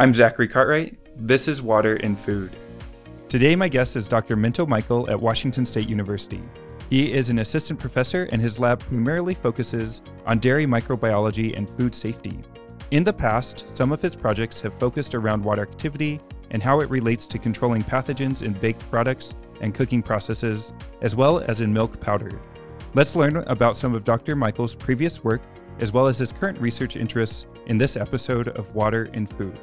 I'm Zachary Cartwright. This is Water In Food. Today, my guest is Dr. Minto Michael at Washington State University. He is an assistant professor, and his lab primarily focuses on dairy microbiology and food safety. In the past, some of his projects have focused around water activity and how it relates to controlling pathogens in baked products and cooking processes, as well as in milk powder. Let's learn about some of Dr. Michael's previous work, as well as his current research interests in this episode of Water In Food.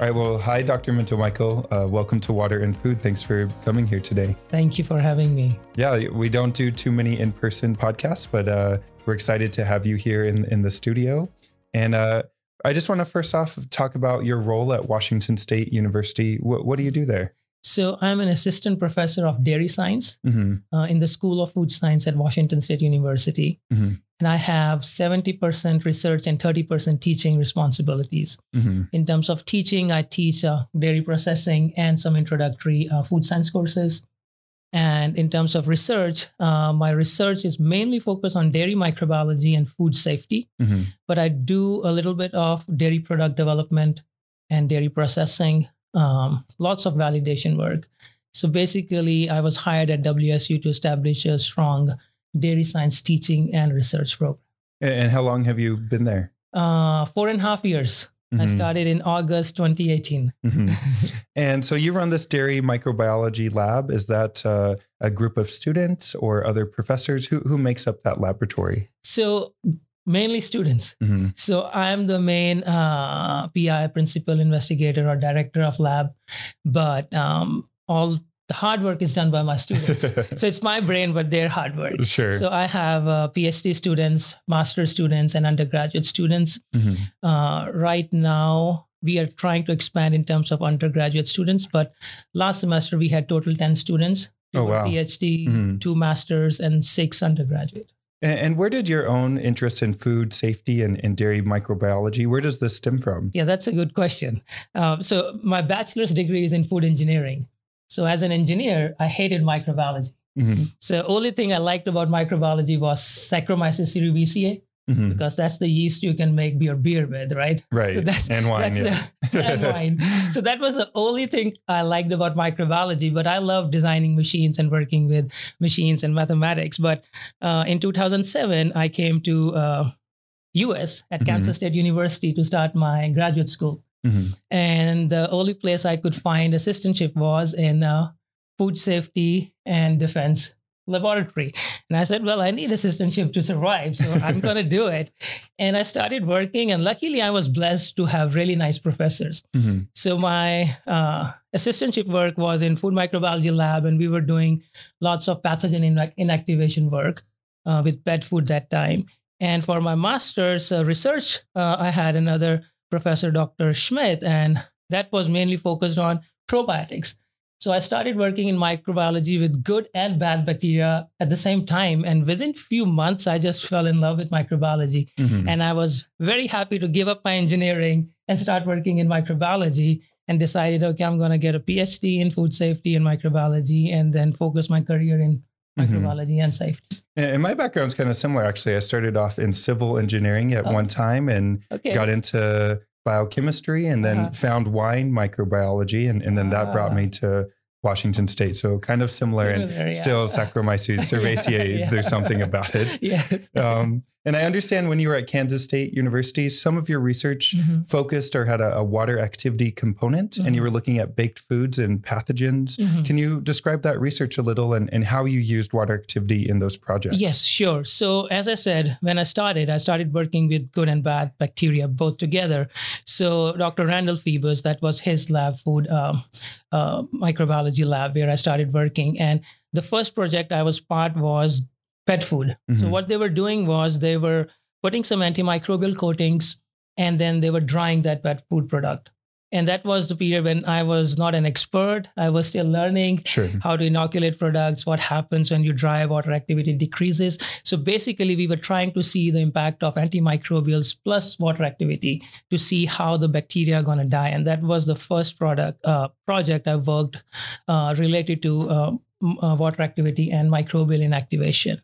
All right. Well, hi, Dr. Minto Michael. Uh, welcome to Water In Food. Thanks for coming here today. Thank you for having me. Yeah, we don't do too many in person podcasts, but uh, we're excited to have you here in, in the studio. And uh, I just want to first off talk about your role at Washington State University. What, what do you do there? So, I'm an assistant professor of dairy science mm-hmm. uh, in the School of Food Science at Washington State University. Mm-hmm. And I have 70% research and 30% teaching responsibilities. Mm-hmm. In terms of teaching, I teach uh, dairy processing and some introductory uh, food science courses. And in terms of research, uh, my research is mainly focused on dairy microbiology and food safety. Mm-hmm. But I do a little bit of dairy product development and dairy processing, um, lots of validation work. So basically, I was hired at WSU to establish a strong dairy science teaching and research program. And how long have you been there? Uh, four and a half years. Mm-hmm. I started in August 2018. Mm-hmm. and so you run this dairy microbiology lab. Is that uh, a group of students or other professors? Who, who makes up that laboratory? So mainly students. Mm-hmm. So I'm the main uh, PI, principal investigator or director of lab, but um, all the hard work is done by my students. so it's my brain, but their hard work. Sure. So I have uh, PhD students, master students, and undergraduate students. Mm-hmm. Uh, right now, we are trying to expand in terms of undergraduate students, but last semester we had total 10 students. Oh, wow. PhD, mm-hmm. two masters, and six undergraduate. And where did your own interest in food safety and, and dairy microbiology, where does this stem from? Yeah, that's a good question. Uh, so my bachelor's degree is in food engineering. So as an engineer, I hated microbiology. Mm-hmm. So only thing I liked about microbiology was Saccharomyces cerevisiae. Mm-hmm. Because that's the yeast you can make your beer with, right? Right. So that's, and wine. That's yeah. the, and wine. So that was the only thing I liked about microbiology. But I love designing machines and working with machines and mathematics. But uh, in 2007, I came to uh, US at mm-hmm. Kansas State University to start my graduate school. Mm-hmm. And the only place I could find assistantship was in uh, food safety and defense laboratory. And I said, well, I need assistantship to survive. So I'm going to do it. And I started working. And luckily, I was blessed to have really nice professors. Mm-hmm. So my uh, assistantship work was in food microbiology lab. And we were doing lots of pathogen inactivation work uh, with pet food that time. And for my master's uh, research, uh, I had another Professor Dr. Schmidt, and that was mainly focused on probiotics. So I started working in microbiology with good and bad bacteria at the same time. And within few months, I just fell in love with microbiology. Mm-hmm. And I was very happy to give up my engineering and start working in microbiology and decided, okay, I'm going to get a PhD in food safety and microbiology and then focus my career in. Microbiology mm-hmm. and safety. And my background's kind of similar, actually. I started off in civil engineering at oh. one time and okay. got into biochemistry and then uh-huh. found wine microbiology. And, and then that brought me to Washington State. So kind of similar, similar and yeah. still Saccharomyces cerevisiae. yeah. There's something about it. Yes. Um, and I understand when you were at Kansas State University, some of your research mm-hmm. focused or had a, a water activity component, mm-hmm. and you mm-hmm. were looking at baked foods and pathogens. Mm-hmm. Can you describe that research a little and, and how you used water activity in those projects? Yes, sure. So, as I said, when I started, I started working with good and bad bacteria both together. So, Dr. Randall Phebus, that was his lab, food um, uh, microbiology lab, where I started working. And the first project I was part was pet food. Mm-hmm. So what they were doing was they were putting some antimicrobial coatings and then they were drying that pet food product. And that was the period when I was not an expert. I was still learning sure. how to inoculate products, what happens when you dry, water activity decreases. So basically, we were trying to see the impact of antimicrobials plus water activity to see how the bacteria are going to die. And that was the first product uh, project I worked uh, related to uh, uh, water activity and microbial inactivation.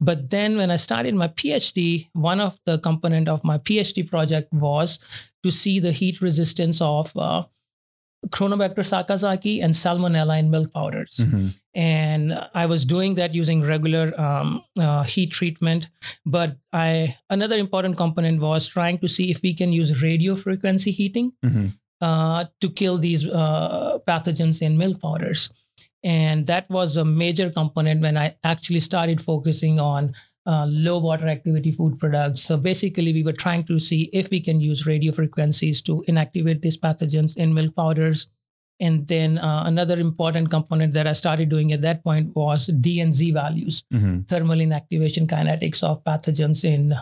But then when I started my PhD, one of the component of my PhD project was to see the heat resistance of uh, Cronobacter sakazakii and Salmonella in milk powders. Mhm. And I was doing that using regular um, uh, heat treatment. But I another important component was trying to see if we can use radio frequency heating Mhm. uh, to kill these uh, pathogens in milk powders. And that was a major component when I actually started focusing on uh, low water activity food products. So basically, we were trying to see if we can use radio frequencies to inactivate these pathogens in milk powders. And then uh, another important component that I started doing at that point was D and Z values Mhm. thermal inactivation kinetics of pathogens in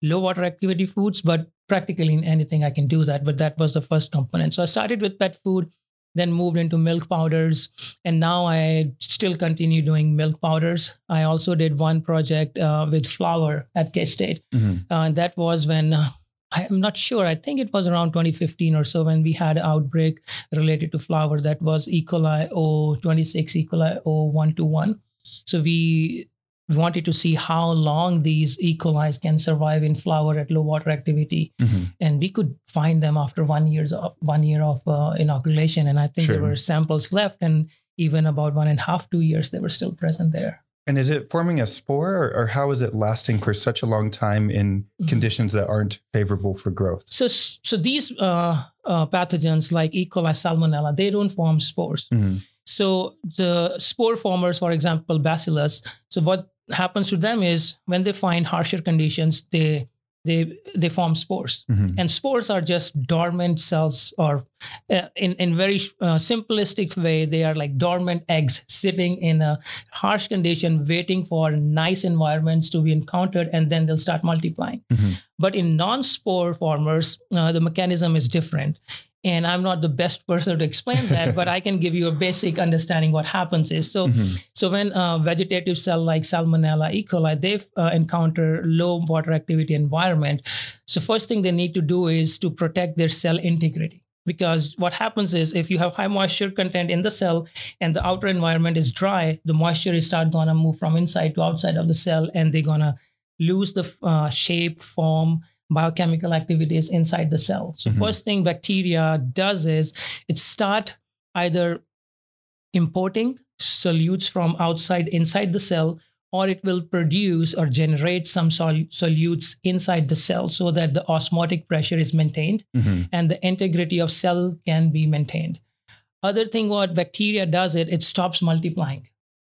low water activity foods, but practically in anything I can do that. But that was the first component. So I started with pet food, then moved into milk powders, and now I still continue doing milk powders. I also did one project uh, with flour at K State. Mhm. Uh, and that was when uh, I'm not sure. I think it was around 2015 or so when we had an outbreak related to flour that was E. coli O26, E. coli O121. So we wanted to see how long these E. coli can survive in flour at low water activity, Mhm. and we could find them after one years of one year of uh, inoculation. And I think there were samples left, and even about one and a half, two years, they were still present there. And is it forming a spore or, or how is it lasting for such a long time in Mhm. conditions that aren't favorable for growth? So, so these uh, uh, pathogens like E. coli, Salmonella, they don't form spores. Mhm. So the spore formers, for example, Bacillus. So what happens to them is when they find harsher conditions, they they they form spores. Mhm. And spores are just dormant cells, or uh, in in very uh, simplistic way, they are like dormant eggs sitting in a harsh condition, waiting for nice environments to be encountered, and then they'll start multiplying. Mhm. But in non-spore formers, uh, the mechanism is different. And I'm not the best person to explain that, but I can give you a basic understanding what happens is. So, Mhm. so when a vegetative cell like Salmonella, E. coli, they uh, encounter low water activity environment. So first thing they need to do is to protect their cell integrity. Because what happens is if you have high moisture content in the cell and the outer environment is dry, the moisture is start gonna move from inside to outside of the cell, and they're gonna lose the uh, shape, form, biochemical activities inside the cell. So Mhm. first thing bacteria does is it start either importing solutes from outside inside the cell or it will produce or generate some sol- solutes inside the cell so that the osmotic pressure is maintained Mhm. and the integrity of cell can be maintained other thing what bacteria does it it stops multiplying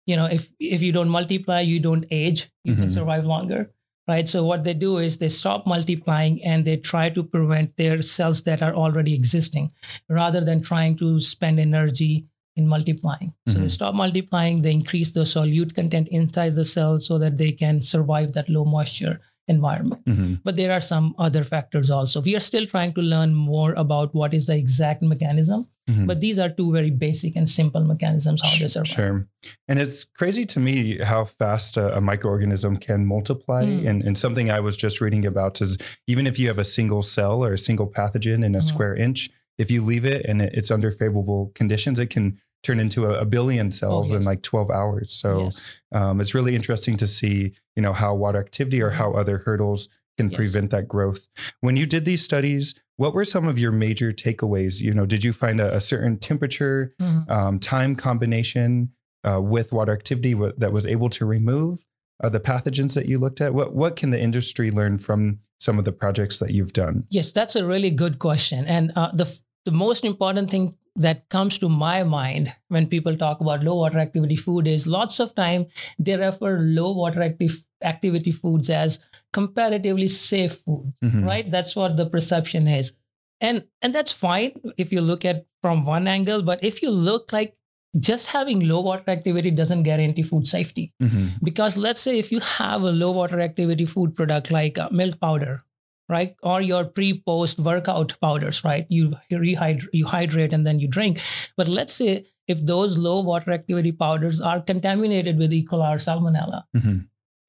you know if if you don't multiply you don't age you can Mhm. survive longer right so what they do is they stop multiplying and they try to prevent their cells that are already existing rather than trying to spend energy in multiplying so they Mhm. stop multiplying they increase the solute content inside the cell so that they can survive that low moisture environment Mhm. but there are some other factors also we are still trying to learn more about what is the exact mechanism Mhm. but these are two very basic and simple mechanisms how they survive Sure. And it's crazy to me how fast a, a microorganism can multiply. Mm. And, and something I was just reading about is even if you have a single cell or a single pathogen in a Mhm. square inch, if you leave it and it- it's under favorable conditions, it can turn into a, a billion cells in Oh, yes. like 12 hours. So Yes. um, it's really interesting to see, you know, how water activity or how other hurdles can Yes. prevent that growth. When you did these studies, what were some of your major takeaways? You know, did you find a, a certain temperature, Mhm. um, time combination uh, with water activity wa- that was able to remove uh, the pathogens that you looked at? What what can the industry learn from some of the projects that you've done? yes that's a really good question and uh, the f- the most important thing that comes to my mind when people talk about low water activity food is lots of time they refer low water active activity foods as comparatively safe food Mhm. right? That's what the perception is. And and that's fine if you look at from one angle but if you look like just having low water activity doesn't guarantee food safety. Mhm. because let's say if you have a low water activity food product like uh, milk powder right? Or your pre post workout powders right? You rehydrate you hydrate and then you drink. But let's say if those low water activity powders are contaminated with e. coli or salmonella Mhm.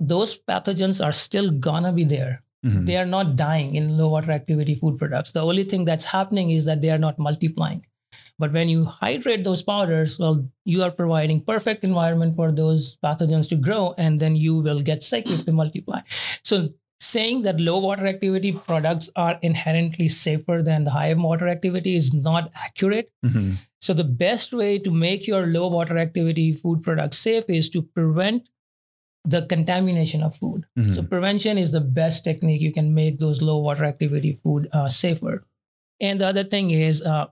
Those pathogens are still gonna be there Mhm. they are not dying in low water activity food products. The only thing that's happening is that they are not multiplying. But when you hydrate those powders, well, you are providing perfect environment for those pathogens to grow, and then you will get sick if they multiply. So saying that low water activity products are inherently safer than the high water activity is not accurate. Mm-hmm. So the best way to make your low water activity food products safe is to prevent the contamination of food. Mhm. So prevention is the best technique you can make those low water activity food uh, safer. And the other thing is uh,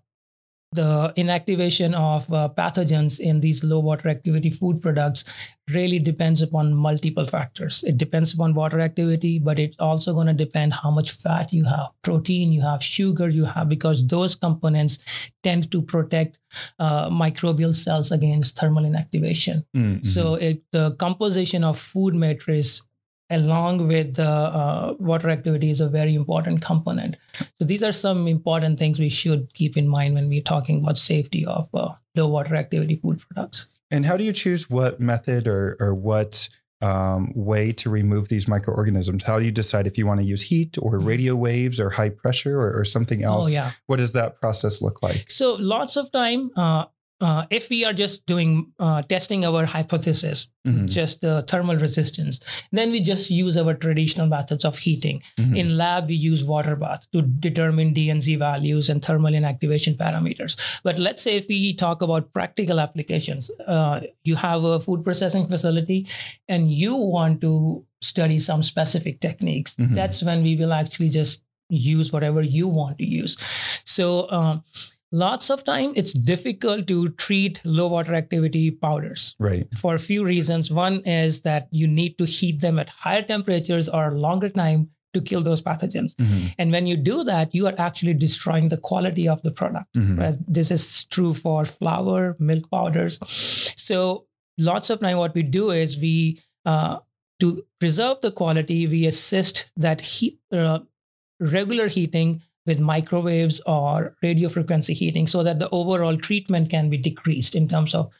the inactivation of uh, pathogens in these low water activity food products really depends upon multiple factors. It depends upon water activity, but it's also going to depend how much fat you have, protein you have, sugar you have, because those components tend to protect uh, microbial cells against thermal inactivation. Mhm. So it, the composition of food matrix along with the uh, water activity is a very important component. So these are some important things we should keep in mind when we're talking about safety of uh, low water activity food products. And how do you choose what method or, or what um, way to remove these microorganisms? How do you decide if you want to use heat or Mhm. radio waves or high pressure or, or something else? Oh yeah. What does that process look like? So lots of time, uh, uh, if we are just doing uh, testing our hypothesis, Mhm. just the thermal resistance, then we just use our traditional methods of heating. Mhm. In lab, we use water bath to determine D and Z values and thermal inactivation parameters. But let's say if we talk about practical applications, uh, you have a food processing facility and you want to study some specific techniques. Mhm. That's when we will actually just use whatever you want to use. So, um, lots of time it's difficult to treat low water activity powders Right. for a few reasons. One is that you need to heat them at higher temperatures or longer time to kill those pathogens. Mhm. And when you do that, you are actually destroying the quality of the product. Mhm. Whereas This is true for flour, milk powders. So lots of time, what we do is we uh, to preserve the quality, we assist that heat, uh, regular heating with microwaves or radio frequency heating, so that the overall treatment can be decreased in terms of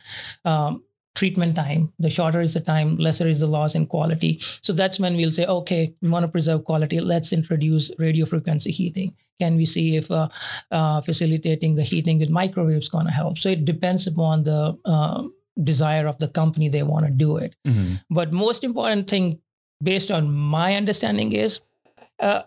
um, treatment time. The shorter is the time, lesser is the loss in quality. So that's when we'll say, okay, we want to preserve quality. Let's introduce radio frequency heating. Can we see if uh, uh, facilitating the heating with microwaves going to help? So it depends upon the uh, desire of the company they want to do it. Mhm. But most important thing, based on my understanding, is uh,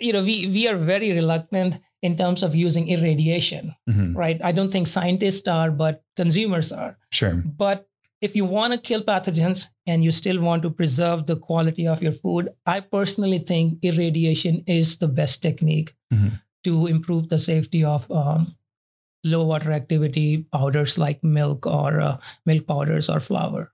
you know we we are very reluctant in terms of using irradiation, Mhm. right? I don't think scientists are, but consumers are. Sure. But if you want to kill pathogens and you still want to preserve the quality of your food, I personally think irradiation is the best technique Mhm. to improve the safety of um, low water activity powders like milk or uh, milk powders or flour.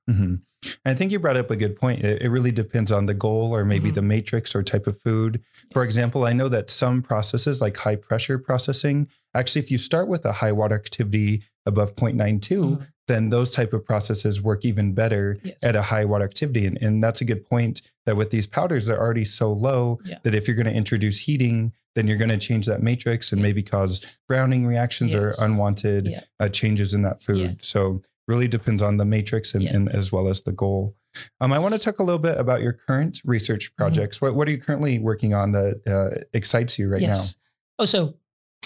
I think you brought up a good point. It, it really depends on the goal or maybe Mhm. the matrix or type of food. For example, I know that some processes like high pressure processing, actually, if you start with a high water activity above 0.92, Mhm. then those type of processes work even better Yes. at a high water activity. And, and that's a good point that with these powders, they're already so low Yeah. that if you're going to introduce heating, then you're going to change that matrix and Yeah. maybe cause browning reactions or unwanted Yeah. uh, changes in that food. So really depends on the matrix and, Yeah. and as well as the goal. Um, I want to talk a little bit about your current research Mm-hmm. projects. What what are you currently working on that uh, excites you right now? yes. Oh, so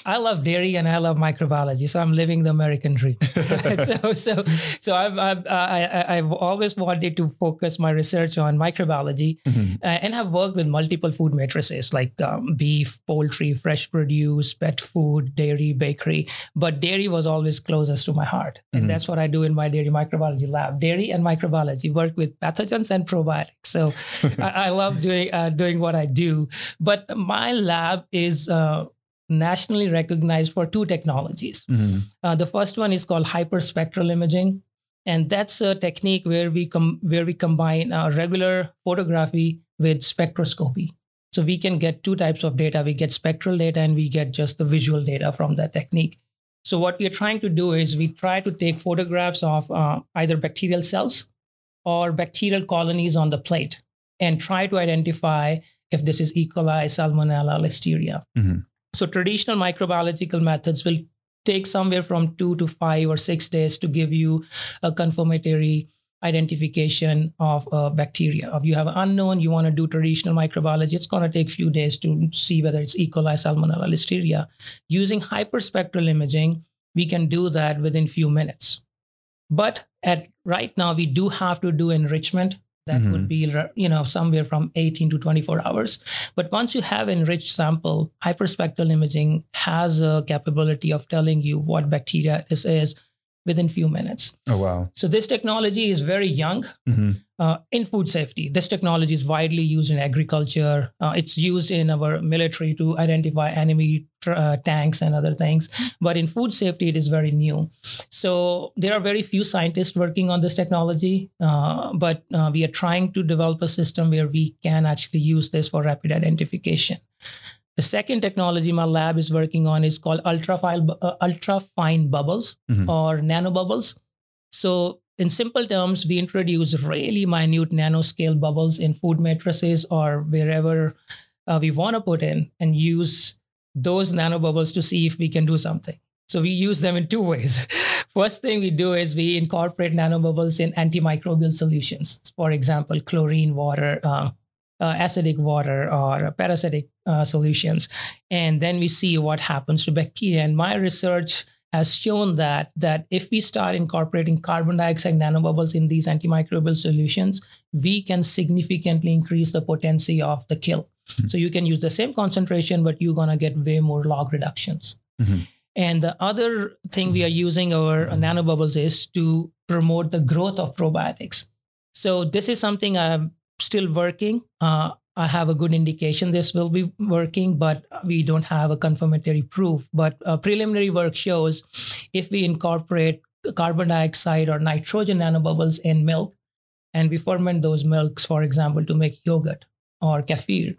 I love dairy and I love microbiology, so I'm living the American dream. so, so, so I've, I've, I, I- I've always wanted to focus my research on microbiology, Mhm. uh, and have worked with multiple food matrices like um, beef, poultry, fresh produce, pet food, dairy, bakery. But dairy was always closest to my heart, and Mhm. that's what I do in my dairy microbiology lab. Dairy and microbiology work with pathogens and probiotics. So I, I love doing uh, doing what I do. But my lab is uh, nationally recognized for two technologies. Mhm. Uh, the first one is called hyperspectral imaging, and that's a technique where we com- where we combine uh, regular photography with spectroscopy. So we can get two types of data. We get spectral data and we get just the visual data from that technique. So what we are trying to do is we try to take photographs of uh, either bacterial cells or bacterial colonies on the plate and try to identify if this is E. coli, Salmonella, Listeria. Mhm. So traditional microbiological methods will take somewhere from two to five or six days to give you a confirmatory identification of bacteria. If you have an unknown, you want to do traditional microbiology, it's going to take a few days to see whether it's E. coli, Salmonella, Listeria. Using hyperspectral imaging, we can do that within few minutes. But at right now, we do have to do enrichment. That Mhm. would be, you know, somewhere from 18 to 24 hours. But once you have enriched sample, hyperspectral imaging has a capability of telling you what bacteria this is within few minutes. Oh wow. So this technology is very young hmm uh, in food safety. This technology is widely used in agriculture. Uh, it's used in our military to identify enemy uh, tanks and other things. But in food safety, it is very new. So there are very few scientists working on this technology. Uh, but uh, we are trying to develop a system where we can actually use this for rapid identification. The second technology my lab is working on is called ultrafine, uh, ultrafine bubbles Mhm. or nanobubbles. So, in simple terms, we introduce really minute nanoscale bubbles in food matrices or wherever uh, we want to put in and use those nanobubbles to see if we can do something. So, we use them in two ways. First thing we do is we incorporate nanobubbles in antimicrobial solutions. For example, chlorine water, uh, uh, acidic water, or peracetic uh, solutions. And then we see what happens to bacteria. And my research has shown that that if we start incorporating carbon dioxide nanobubbles in these antimicrobial solutions, we can significantly increase the potency of the kill. So you can use the same concentration, but you're gonna get way more log reductions. Mhm. And the other thing we are using our nanobubbles is to promote the growth of probiotics. So this is something I'm still working. Uh, I have a good indication this will be working, but we don't have a confirmatory proof. But uh, preliminary work shows if we incorporate carbon dioxide or nitrogen nanobubbles in milk, and we ferment those milks, for example, to make yogurt or kefir,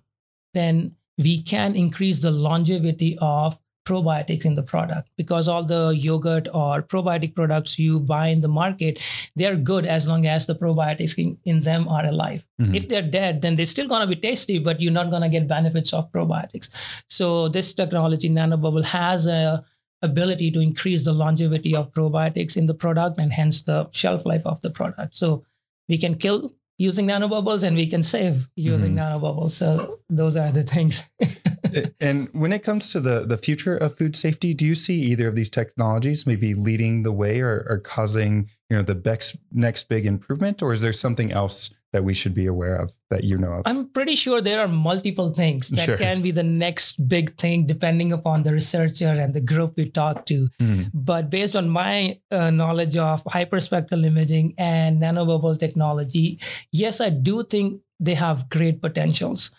then we can increase the longevity of probiotics in the product. Because all the yogurt or probiotic products you buy in the market they're good as long as the probiotics in, in them are alive. Mhm. if they're dead then they're still going to be tasty but you're not going to get benefits of probiotics. So this technology nanobubble has a ability to increase the longevity of probiotics in the product and hence the shelf life of the product. So we can kill using nanobubbles and we can save using Mhm. nanobubbles. So those are the things and when it comes to the the future of food safety, do you see either of these technologies maybe leading the way or, or causing you know the next next big improvement, or is there something else that we should be aware of that you know of? I'm pretty sure there are multiple things that Sure. can be the next big thing depending upon the researcher and the group we talk to. Mhm. But based on my uh, knowledge of hyperspectral imaging and nanobubble technology, yes, I do think they have great potentials.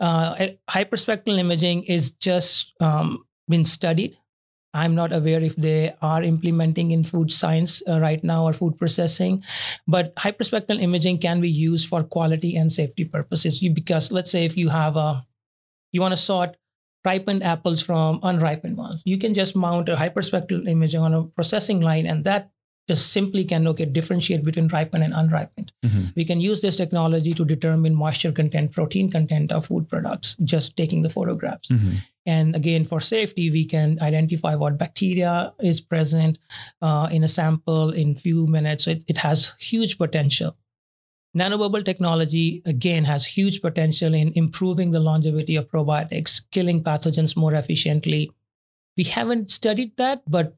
Uh, hyperspectral imaging is just um, been studied. I'm not aware if they are implementing in food science uh, right now or food processing, but hyperspectral imaging can be used for quality and safety purposes. You, because let's say if you have a, you want to sort ripened apples from unripened ones, you can just mount a hyperspectral imaging on a processing line, and that just simply can okay differentiate between ripened and unripened. Mhm. We can use this technology to determine moisture content, protein content of food products, just taking the photographs. Mhm. And again, for safety, we can identify what bacteria is present uh, in a sample in few minutes. So it, it has huge potential. Nanobubble technology, again, has huge potential in improving the longevity of probiotics, killing pathogens more efficiently. We haven't studied that, but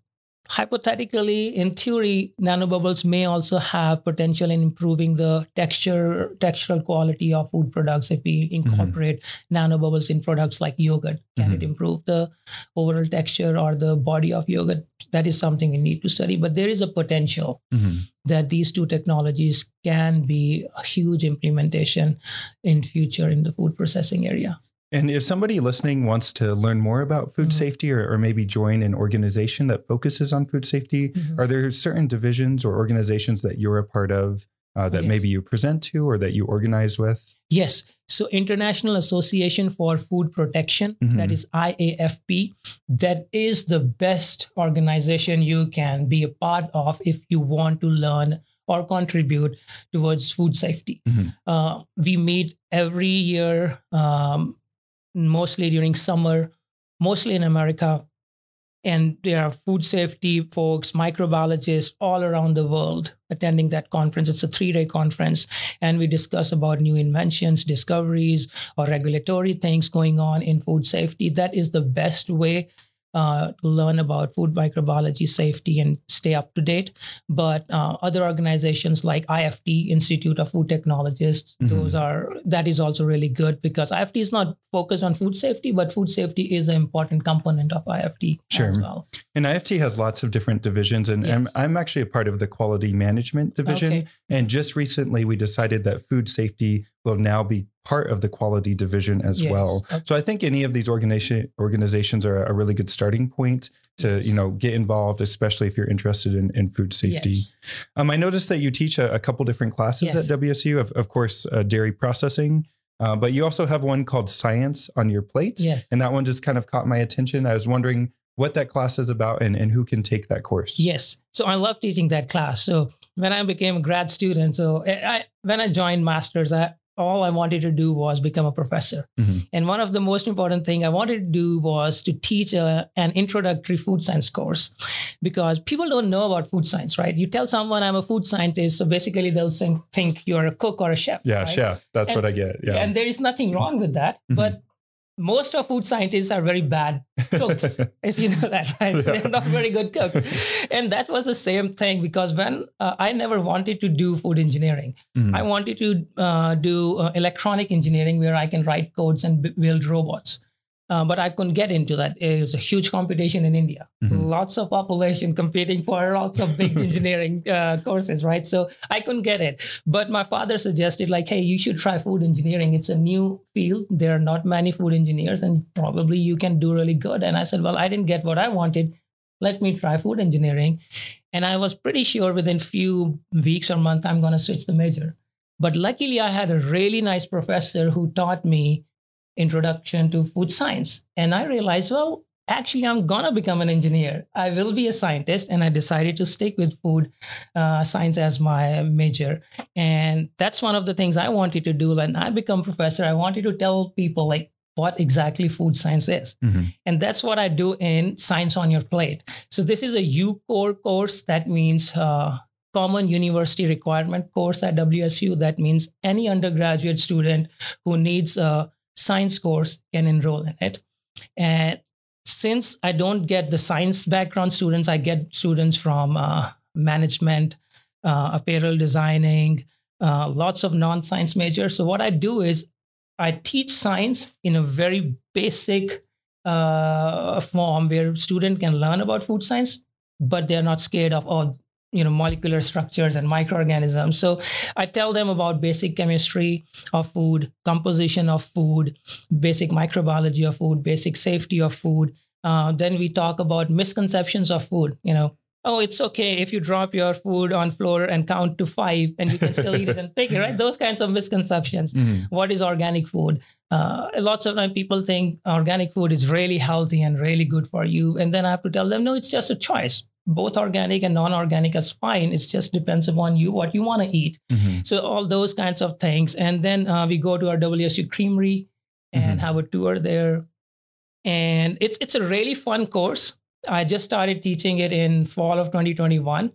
hypothetically, in theory, nanobubbles may also have potential in improving the texture, textural quality of food products if we incorporate nanobubbles in products like yogurt. Can it Mhm. improve the overall texture or the body of yogurt? That is something we need to study. But there is a potential Mhm. that these two technologies can be a huge implementation in future in the food processing area. And if somebody listening wants to learn more about food Mhm. safety or, or maybe join an organization that focuses on food safety, Mhm. are there certain divisions or organizations that you're a part of uh, that Yes. maybe you present to or that you organize with? Yes. So International Association for Food Protection, Mhm. that is IAFP, that is the best organization you can be a part of if you want to learn or contribute towards food safety. Mhm. Uh, we meet every year, um, mostly during summer, mostly in America. And there are food safety folks, microbiologists all around the world attending that conference. It's a three day conference and we discuss about new inventions, discoveries, or regulatory things going on in food safety. That is the best way uh, to learn about food microbiology safety and stay up to date. But uh, other organizations like IFT, Institute of Food Technologists, Mhm. those are that is also really good because IFT is not focused on food safety, but food safety is an important component of IFT as Sure. well. And IFT has lots of different divisions, and Yes. I'm, I'm actually a part of the quality management division. Okay. And just recently, we decided that food safety will now be part of the quality division as Yes. well. Okay. So I think any of these organization organizations are a really good starting point to Yes. you know get involved, especially if you're interested in, in food safety. Yes. Um, I noticed that you teach a, a couple different classes at WSU. Of, of course, uh, dairy processing, uh, but you also have one called Science on Your Plate, Yes. and that one just kind of caught my attention. I was wondering what that class is about and, and who can take that course. Yes. So I love teaching that class. So when I became a grad student, so I, I- when I joined masters, I all I wanted to do was become a professor. Mhm. And one of the most important thing I wanted to do was to teach a, an introductory food science course because people don't know about food science, right? You tell someone I'm a food scientist, so basically they'll think, think you're a cook or a chef. Yeah, right? chef. That's And- what I get. Yeah. And there is nothing wrong with that. Mhm. But most of food scientists are very bad cooks, if you know that, right? Yeah. They're not very good cooks. And that was the same thing because when uh, I never wanted to do food engineering, Mhm. I wanted to uh, do uh, electronic engineering where I can write codes and b- build robots. Uh, but I couldn't get into that. It was a huge competition in India. Mhm. Lots of population competing for lots of big engineering uh, courses, right? So I couldn't get it. But my father suggested, like, hey, you should try food engineering. It's a new field. There are not many food engineers, and probably you can do really good. And I said, well, I didn't get what I wanted. Let me try food engineering. And I was pretty sure within few weeks or month, I'm going to switch the major. But luckily, I had a really nice professor who taught me introduction to food science. And I realized, well, actually, I'm going to become an engineer. I will be a scientist. And I decided to stick with food uh, science as my major. And that's one of the things I wanted to do. When I become professor, I wanted to tell people like what exactly food science is. Mhm. And that's what I do in Science on Your Plate. So this is a UCORE course. That means uh, Common University Requirement course at WSU. That means any undergraduate student who needs a science course can enroll in it. And since I don't get the science background students, I get students from uh, management, uh, apparel designing, uh, lots of non-science majors. So what I do is I teach science in a very basic uh, form where student can learn about food science, but they're not scared of oh, you know, molecular structures and microorganisms. So I tell them about basic chemistry of food, composition of food, basic microbiology of food, basic safety of food. Uh, then we talk about misconceptions of food. You know, oh, it's okay if you drop your food on floor and count to five, and you can still eat it and pick it. Right? Those kinds of misconceptions Mhm. what is organic food uh, lots of time people think organic food is really healthy and really good for you and then i have to tell them no it's just a choice both organic and non-organic is fine. It just depends upon you what you want to eat. Mhm. so all those kinds of things. And then uh, we go to our wsu creamery and Mhm. have a tour there. And it's it's a really fun course. I just started teaching it in fall of 2021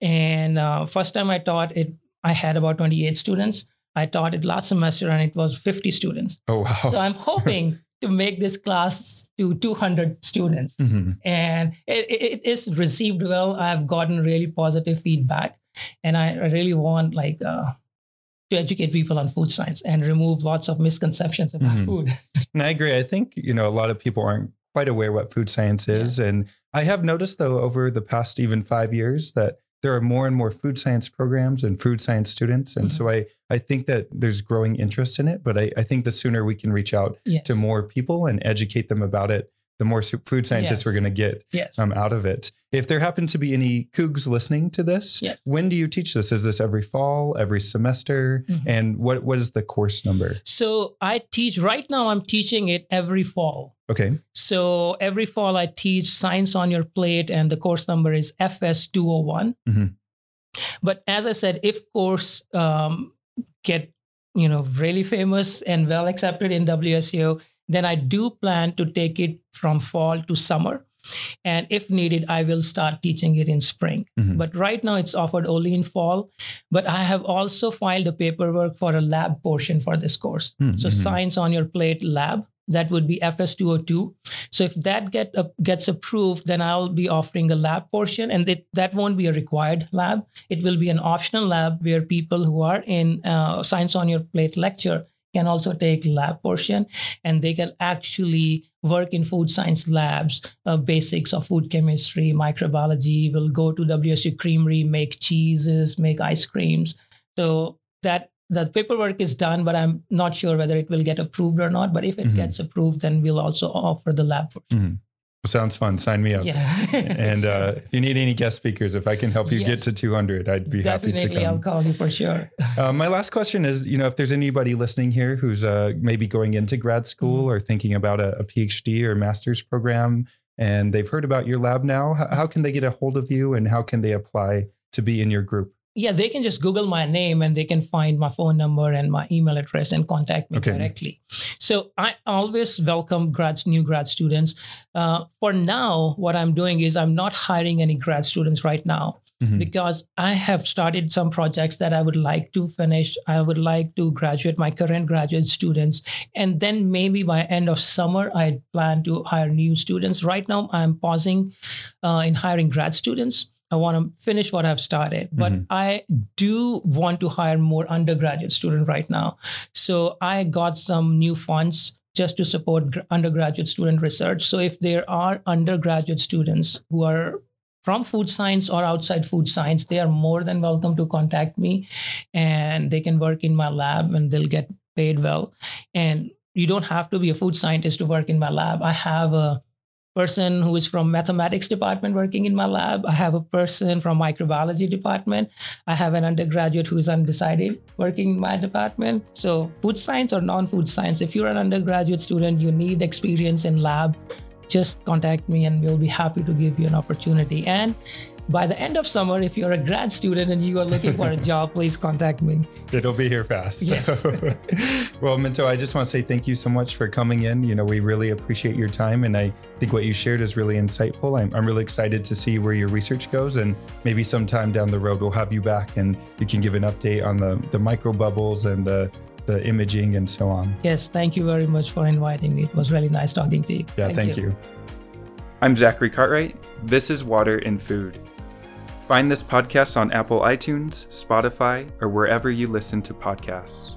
and uh, first time i taught it i had about 28 students. I taught it last semester and it was 50 students. Oh wow. so i'm hoping to make this class to 200 students Mhm. and it, it, it is received well i've gotten really positive feedback and i really want like uh, to educate people on food science and remove lots of misconceptions about Mhm. food And I agree. I think, you know, a lot of people aren't quite aware what food science is. And I have noticed, though, over the past even five years that there are more and more food science programs and food science students. And so I, I think that there's growing interest in it. But I, I think the sooner we can reach out yes to more people and educate them about it, the more food scientists Yes. we're going to get yes um, out of it. If there happen to be any Cougs listening to this, Yes. when do you teach this? Is this every fall, every semester? Mhm. And what, what is the course number? so i teach right now i'm teaching it every fall Okay. so every fall i teach science on your plate and the course number is fs 201 Mhm. but as i said if course um, get you know really famous and well accepted in wsu then i do plan to take it from fall to summer and if needed i will start teaching it in spring Mhm. but right now it's offered only in fall but i have also filed the paperwork for a lab portion for this course Mhm. so Mhm. science on your plate lab that would be FS202. So if that get uh, gets approved, then I'll be offering a lab portion, and it, that won't be a required lab. It will be an optional lab where people who are in uh, Science on Your Plate lecture can also take lab portion, and they can actually work in food science labs, uh, basics of food chemistry, microbiology. Will go to WSU Creamery, make cheeses, make ice creams. So that the paperwork is done, but I'm not sure whether it will get approved or not. But if it mm-hmm. gets approved, then we'll also offer the lab. Mm-hmm. Sounds fun. Sign me up. Yeah. and uh, if you need any guest speakers, if I can help you yes. get to 200, I'd be Definitely, happy to come. I'll call you for sure. uh, my last question is, you know, if there's anybody listening here who's uh, maybe going into grad school mm-hmm. or thinking about a, a, PhD or master's program, and they've heard about your lab now, how, how can they get a hold of you and how can they apply to be in your group? Yeah, they can just Google my name and they can find my phone number and my email address and contact me okay. directly. So I always welcome grads, new grad students. Uh, for now, what I'm doing is I'm not hiring any grad students right now. Mm-hmm. Because I have started some projects that I would like to finish. I would like to graduate my current graduate students. And then maybe by end of summer, I plan to hire new students. Right now, I'm pausing uh, in hiring grad students I want to finish what I've started, but mm-hmm. I do want to hire more undergraduate student right now. So I got some new funds just to support undergraduate student research. So if there are undergraduate students who are from food science or outside food science, they are more than welcome to contact me and they can work in my lab and they'll get paid well. And you don't have to be a food scientist to work in my lab. I have a person who is from mathematics department working in my lab. I have a person from microbiology department. I have an undergraduate who is undecided working in my department. So food science or non-food science, if you're an undergraduate student, you need experience in lab, just contact me and we'll be happy to give you an opportunity. And by the end of summer, if you're a grad student and you are looking for a job, please contact me. It'll be here fast. Yes. well, Minto, I just want to say thank you so much for coming in. You know, we really appreciate your time. And I think what you shared is really insightful. I'm, I'm really excited to see where your research goes. And maybe sometime down the road, we'll have you back and you can give an update on the, the micro bubbles and the the imaging and so on. Yes, thank you very much for inviting me. It was really nice talking to you. Yeah, thank, thank you. you. I'm Zachary Cartwright. This is Water In Food. Find this podcast on Apple iTunes, Spotify, or wherever you listen to podcasts.